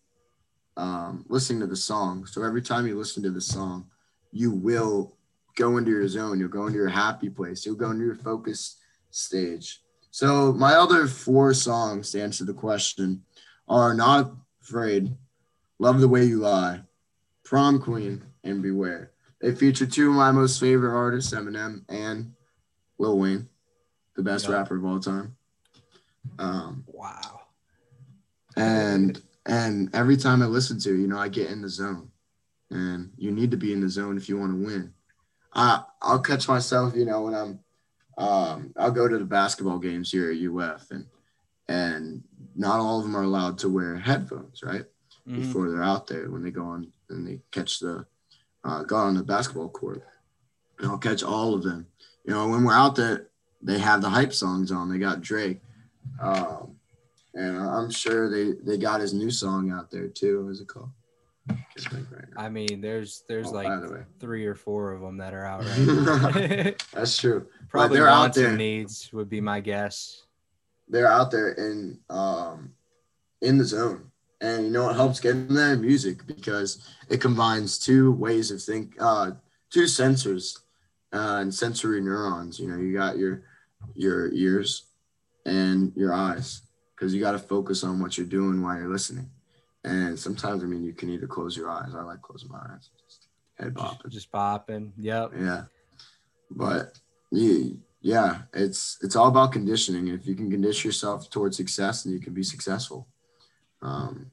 Speaker 2: um, listening to the song. So every time you listen to the song, you will go into your zone. You'll go into your happy place. You'll go into your focus stage. So my other four songs to answer the question are "Not Afraid," "Love the Way You Lie," "Prom Queen," and "Beware." They feature two of my most favorite artists, Eminem and Lil Wayne, the best
Speaker 1: Yep.
Speaker 2: rapper of all time. Um,
Speaker 1: wow.
Speaker 2: and and every time I listen to, it, you know, I get in the zone. And you need to be in the zone if you want to win. I I'll catch myself, you know, when I'm um I'll go to the basketball games here at UF and and not all of them are allowed to wear headphones, right?
Speaker 1: Mhm.
Speaker 2: Before they're out there when they go on and they catch the uh go on the basketball court. And I'll catch all of them. You know, when we're out there, they have the hype songs on. They got Drake. Um and I'm sure they they got his new song out there too. What is it called? Can't think right now.
Speaker 1: I mean, there's there's
Speaker 2: Oh,
Speaker 1: like
Speaker 2: the
Speaker 1: three or four of them that are out right now.
Speaker 2: that's true.
Speaker 1: Probably
Speaker 2: they're out
Speaker 1: wants
Speaker 2: there.
Speaker 1: and needs would be my guess.
Speaker 2: They're out there in um in the zone, and you know what helps get them there? Music, because it combines two ways of think, uh, two sensors uh, and sensory neurons. You know, you got your your ears and your eyes, because you got to focus on what you're doing while you're listening. And sometimes, I mean, you can either close your eyes. I like closing my eyes, just head
Speaker 1: Just,
Speaker 2: bopping.
Speaker 1: just bopping. Yep.
Speaker 2: Yeah. But yeah, yeah, it's it's all about conditioning. If you can condition yourself towards success, then you can be successful. Um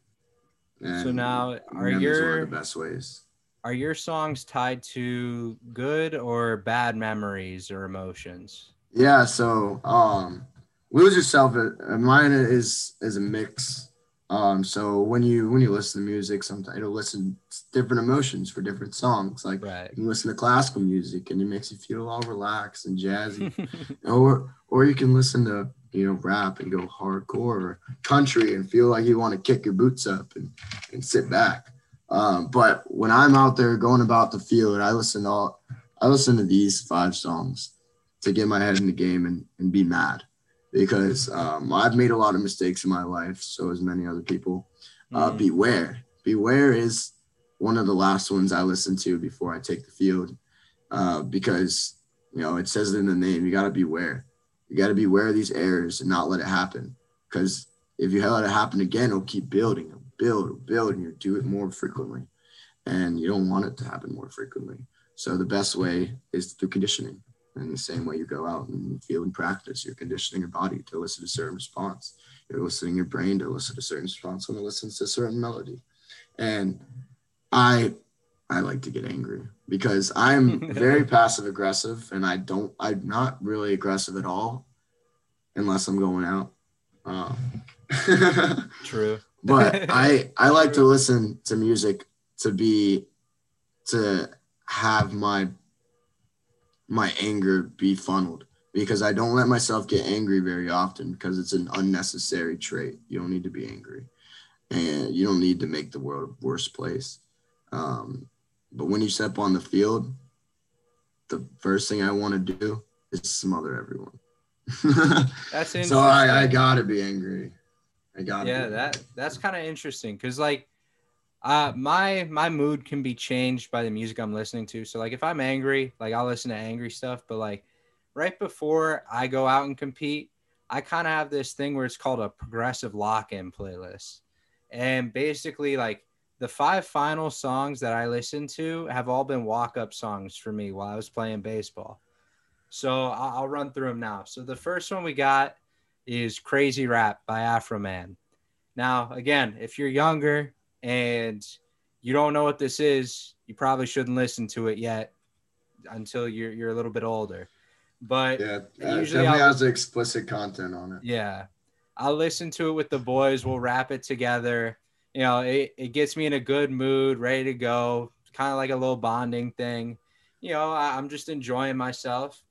Speaker 2: and
Speaker 1: So now, are your
Speaker 2: the best ways?
Speaker 1: are your songs tied to good or bad memories or emotions?
Speaker 2: Yeah, so um lose yourself uh, mine is is a mix. Um so when you when you listen to music, sometimes it'll listen to different emotions for different songs. Like
Speaker 1: Right.
Speaker 2: you can listen to classical music and it makes you feel all relaxed and jazzy. or or you can listen to you know rap and go hardcore or country and feel like you want to kick your boots up and, and sit back um, but when i'm out there going about the field i listen to all i listen to these five songs to get my head in the game and, and be mad because um, i've made a lot of mistakes in my life so as many other people. Uh,
Speaker 1: Mhm.
Speaker 2: beware. Beware is one of the last ones i listen to before i take the field uh, because you know it says it in the name. You got to beware. You got to beware of these errors and not let it happen because if you let it happen again it'll keep building it'll build it'll build and you do it more frequently. And you don't want it to happen more frequently. So the best way is through conditioning and the same way you go out and feel and practice you're conditioning your body to elicit a certain response. You're listening your brain to elicit a certain response when it listens to a certain melody. And i i like to get angry because i'm very passive aggressive and i don't i'm not really aggressive at all unless i'm going out. Um,
Speaker 1: True.
Speaker 2: but i i like to listen to music to be to have my my anger be funneled. Because i don't let myself get angry very often because it's an unnecessary trait. You don't need to be angry. And you don't need to make the world a worse place. Um, but when you step on the field the first thing i want to do is smother everyone.
Speaker 1: That's interesting.
Speaker 2: so I, I gotta be angry. I gotta
Speaker 1: yeah, that that's kind of interesting because like, uh, my my mood can be changed by the music I'm listening to. So like, if I'm angry, like I'll listen to angry stuff. But like, right before I go out and compete, I kind of have this thing where it's called a progressive lock-in playlist, and basically like the five final songs that I listen to have all been walk-up songs for me while I was playing baseball. So I'll, run through them now. So the first one we got is Crazy Rap by Afroman. Now, again, if you're younger and you don't know what this is, you probably shouldn't listen to it yet until you're you're a little bit older. But
Speaker 2: yeah
Speaker 1: Usually
Speaker 2: usually
Speaker 1: I'll-
Speaker 2: has explicit content on it
Speaker 1: yeah, I'll listen to it with the boys. We'll wrap it together. You know, it, it gets me in a good mood, ready to go. Kind of like a little bonding thing. You know, I, I'm just enjoying myself.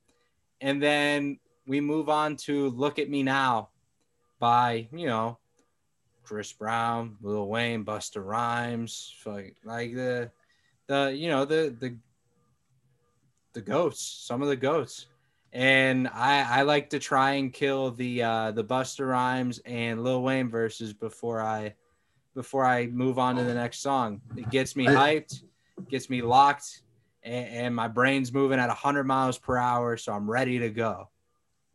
Speaker 1: And then we move on to Look at Me Now by, you know, Chris Brown, Lil Wayne, Busta Rhymes, like, like the the you know the the the goats, some of the goats. And I I like to try and kill the uh the Busta Rhymes and Lil Wayne verses before I before I move on to the next song. It gets me hyped, gets me locked, and, and my brain's moving at 100 miles per hour, so I'm ready to go.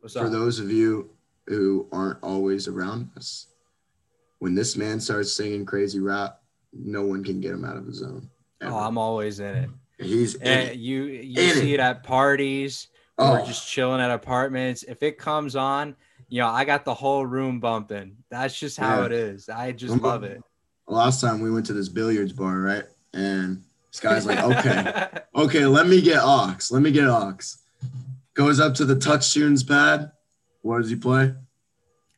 Speaker 2: What's For up? those of you who aren't always around us, when this man starts singing crazy rap, no one can get him out of the zone.
Speaker 1: Ever. Oh, I'm always in it.
Speaker 2: He's
Speaker 1: and it. you you in see it. it at parties oh. or just chilling at apartments. If it comes on, you know, I got the whole room bumping. That's just how yeah. it is. I just love it.
Speaker 2: Last time we went to this billiards bar, right? And this guy's like, okay, okay, let me get Ox. Let me get Ox. Goes up to the TouchTunes pad. What does he play?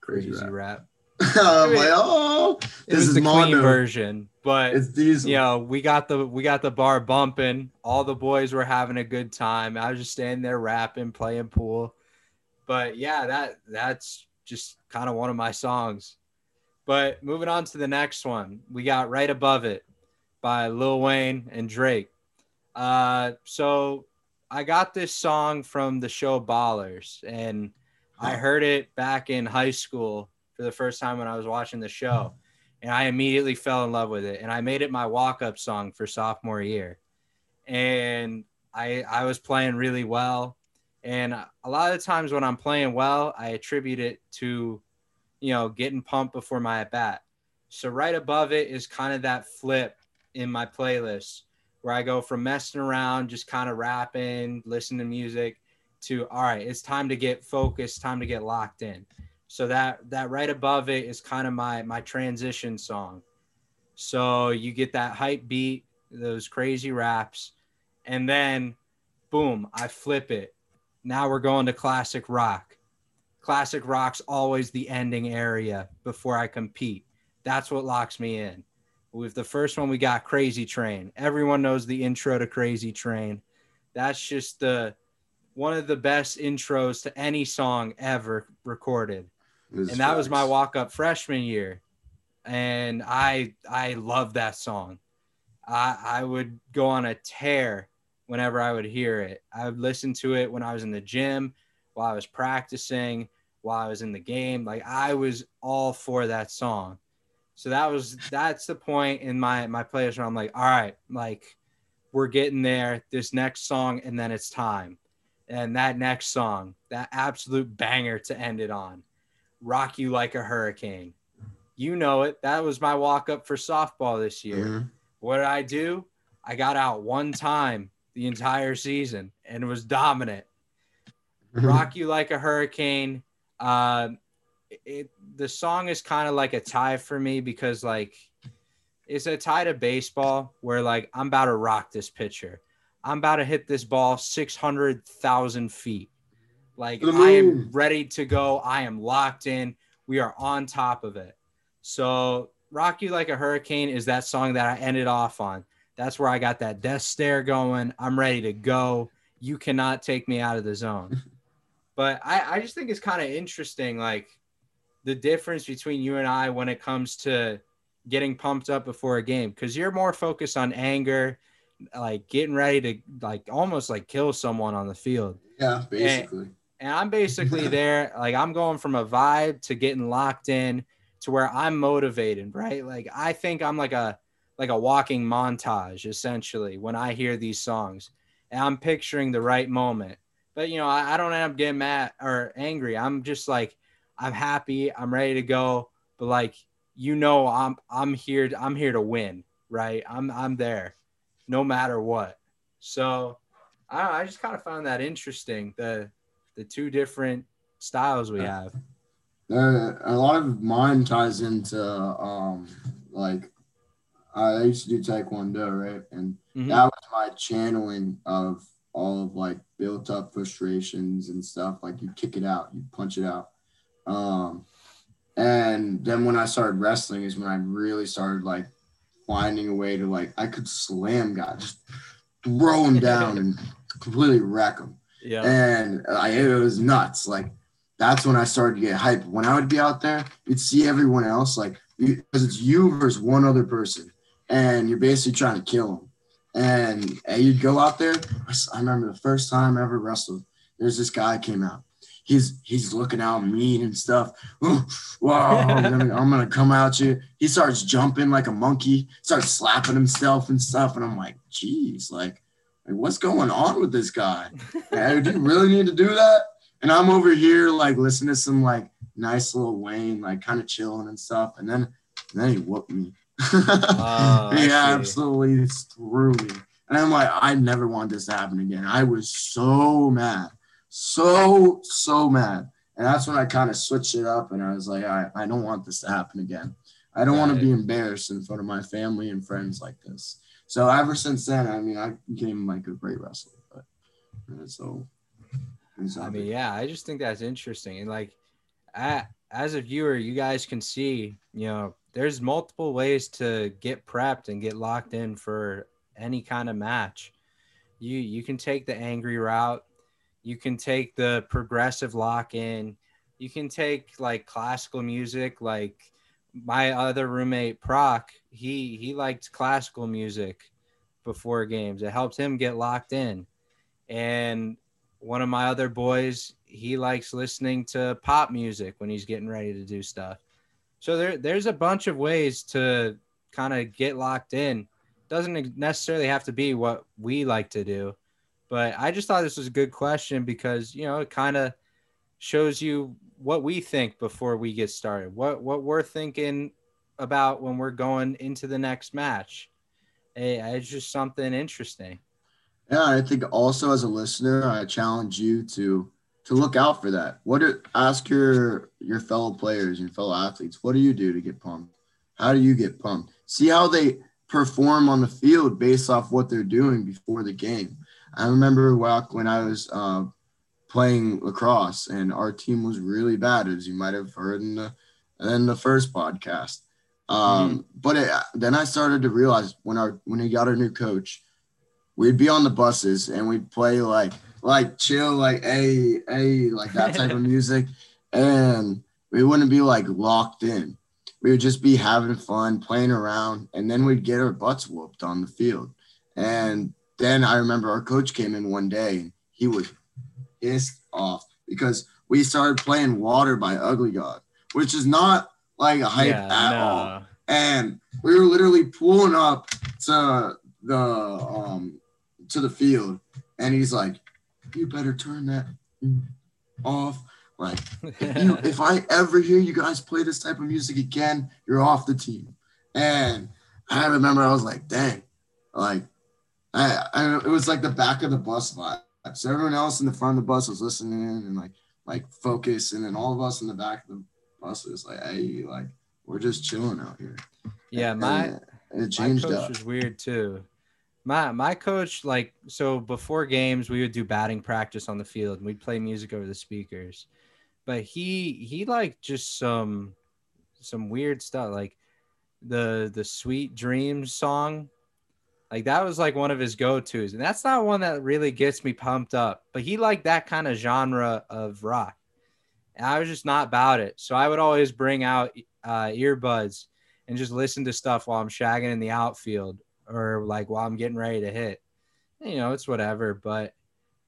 Speaker 1: Crazy, Crazy rap. rap.
Speaker 2: I'm like, oh,
Speaker 1: this is the Mondo. clean version, but it's these. You know, we got the we got the bar bumping. All the boys were having a good time. I was just standing there rapping, playing pool. But yeah, that that's just kind of one of my songs. But moving on to the next one, we got right above it by Lil Wayne and Drake. Uh, so I got this song from the show Ballers, and I heard it back in high school for the first time when I was watching the show. And I immediately fell in love with it. And I made it my walk up song for sophomore year. And I, I was playing really well. And a lot of times when I'm playing well, I attribute it to, you know, getting pumped before my at bat. So right above it is kind of that flip in my playlist where I go from messing around, just kind of rapping, listening to music to, all right, it's time to get focused, time to get locked in. So that that right above it is kind of my my transition song. So you get that hype beat, those crazy raps, and then boom, I flip it. Now we're going to classic rock. Classic rock's always the ending area before I compete. That's what locks me in. With the first one, we got Crazy Train. Everyone knows the intro to Crazy Train. That's just the one of the best intros to any song ever recorded and that was my walk up freshman year. And i i love that song. I i would go on a tear whenever i would hear it. I would listen to it when i was in the gym while i was practicing while i was in the game. Like i was all for that song. So that was that's the point in my my playlist where i'm like all right like we're getting there. This next song and then it's time. And that next song that absolute banger to end it on rock you like a hurricane. You know it. That was my walk up for softball this year. Mm-hmm. What did I do? I got out one time the entire season and was dominant. Mm-hmm. rock you like a hurricane. Uh, it, the song is kind of like a tie for me because like it's a tie to baseball where like I'm about to rock this pitcher. I'm about to hit this ball 600,000 feet. Like I am ready to go. I am locked in. We are on top of it. So Rock You Like a Hurricane is that song that I ended off on. That's where I got that death stare going. I'm ready to go. You cannot take me out of the zone. but I, I just think it's kind of interesting, like the difference between you and I when it comes to getting pumped up before a game. Cause you're more focused on anger, like getting ready to like almost like kill someone on the field.
Speaker 2: Yeah, basically.
Speaker 1: And, and I'm basically there, like I'm going from a vibe to getting locked in to where I'm motivated, right? Like I think I'm like a like a walking montage essentially when I hear these songs. And I'm picturing the right moment. But you know, I, I don't end up getting mad or angry. I'm just like, I'm happy, I'm ready to go. But like, you know, I'm I'm here, I'm here to win, right? I'm I'm there no matter what. So I, I just kind of found that interesting. The the two different styles we have.
Speaker 2: Uh, a lot of mine ties into um like I used to do taekwondo, right? And mm-hmm. that was my channeling of all of like built up frustrations and stuff. Like you kick it out, you punch it out. Um, And then when I started wrestling is when I really started like finding a way to like I could slam guys, just throw them down and completely wreck them.
Speaker 1: Yeah.
Speaker 2: And uh, I, it was nuts. Like that's when I started to get hyped. When I would be out there, you'd see everyone else like because it's you versus one other person, and you're basically trying to kill them. And, and you'd go out there. I remember the first time I ever wrestled. There's this guy came out. He's he's looking out mean and stuff. Wow, I'm gonna, I'm gonna come out you. He starts jumping like a monkey, starts slapping himself and stuff. And I'm like, geez, like, like what's going on with this guy? do you really need to do that? And I'm over here like listening to some like nice Lil Wayne, like kind of chilling and stuff. And then and then he whooped me.
Speaker 1: Oh,
Speaker 2: he absolutely threw me. And I'm like, I never want this to happen again. I was so mad. So, so mad. And that's when I kind of switched it up and I was like, I, I don't want this to happen again. I don't want to be embarrassed in front of my family and friends like this. So ever since then, I mean, I became like a great wrestler. But uh, so,
Speaker 1: I mean, yeah, I just think that's interesting. And like, I, as a viewer, you guys can see, you know, there's multiple ways to get prepped and get locked in for any kind of match. You you can take the angry route, you can take the progressive lock in, you can take like classical music. Like my other roommate Proc, he he liked classical music before games. It helped him get locked in. And one of my other boys, he likes listening to pop music when he's getting ready to do stuff. So there, there's a bunch of ways to kind of get locked in. Doesn't necessarily have to be what we like to do, but I just thought this was a good question because you know it kind of shows you what we think before we get started, what what we're thinking about when we're going into the next match. Hey, it's just something interesting.
Speaker 2: Yeah, I think also as a listener, I challenge you to to look out for that. What do, ask your your fellow players, your fellow athletes, what do you do to get pumped? How do you get pumped? See how they perform on the field based off what they're doing before the game. I remember when I was uh, playing lacrosse and our team was really bad, as you might have heard in the in the first podcast. Um, But it, then I started to realize when our when we got our new coach, we'd be on the buses and we'd play like like chill like a a like that type of music, and we wouldn't be like locked in. We would just be having fun, playing around, and then we'd get our butts whooped on the field. And then I remember our coach came in one day and he was pissed off because we started playing Water by Ugly God, which is not like a hype at all. And we were literally pulling up to the um to the field. And he's like you better turn that off. Like if, you, if i ever hear you guys play this type of music again you're off the team. And i remember i was like dang. Like i, I it was like the back of the bus vibe so everyone else in the front of the bus was listening and like like focus and then all of us in the back of the bus was like hey like we're just chilling out here
Speaker 1: Yeah,
Speaker 2: and
Speaker 1: my
Speaker 2: it
Speaker 1: my
Speaker 2: changed
Speaker 1: coach
Speaker 2: up.
Speaker 1: was weird too. My my coach like so before games we would do batting practice on the field and we'd play music over the speakers. But he he liked just some some weird stuff like the the Sweet Dreams song. Like that was like one of his go-tos and that's not one that really gets me pumped up, but he liked that kind of genre of rock. And I was just not about it. So I would always bring out uh, earbuds and just listen to stuff while I'm shagging in the outfield or like while I'm getting ready to hit. You know, it's whatever, but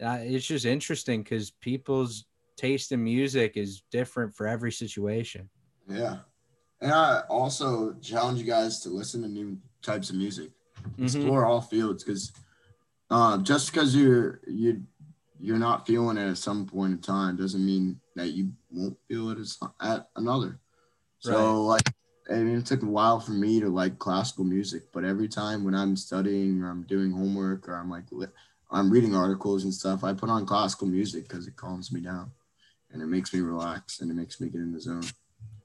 Speaker 1: uh, it's just interesting because people's taste in music is different for every situation.
Speaker 2: Yeah. And I also challenge you guys to listen to new types of music.
Speaker 1: Mhm.
Speaker 2: Explore all fields because uh, just because you're you you're not feeling it at some point in time doesn't mean that you won't feel it at another. So like I mean it took a while for me to like classical music, but every time when I'm studying or I'm doing homework or I'm like I'm reading articles and stuff, I put on classical music because it calms me down and it makes me relax and it makes me get in the zone.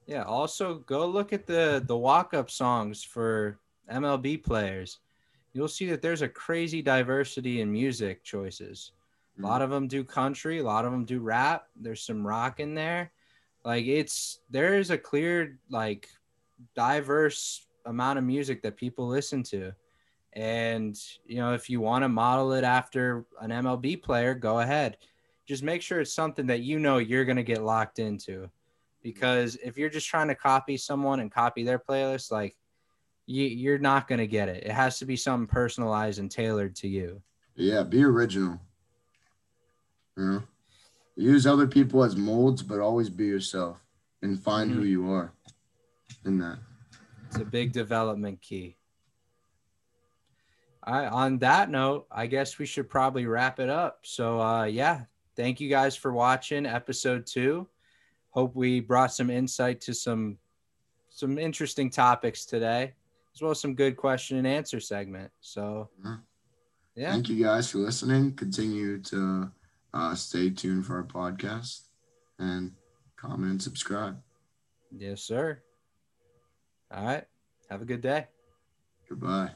Speaker 1: Yeah. Also, go look at the the walk up songs for MLB players. You'll see that there's a crazy diversity in music choices. A mm-hmm. lot of them do country, a lot of them do rap. There's some rock in there. Like it's there is a clear like diverse amount of music that people listen to. And you know, if you want to model it after an MLB player, go ahead. Just make sure it's something that you know you're going to get locked into. Because if you're just trying to copy someone and copy their playlist, like you, you're not going to get it. It has to be something personalized and tailored to you.
Speaker 2: Yeah, be original. You know? Use other people as molds, but always be yourself and find mm-hmm. who you are in that.
Speaker 1: It's a big development key. I, on that note, I guess we should probably wrap it up. So, uh, yeah, thank you guys for watching episode two. Hope we brought some insight to some some interesting topics today, as well as some good question and answer segment. So,
Speaker 2: yeah. yeah. Thank you guys for listening. Continue to uh, stay tuned for our podcast and comment and subscribe.
Speaker 1: Yes, sir. All right. Have a good day.
Speaker 2: Goodbye.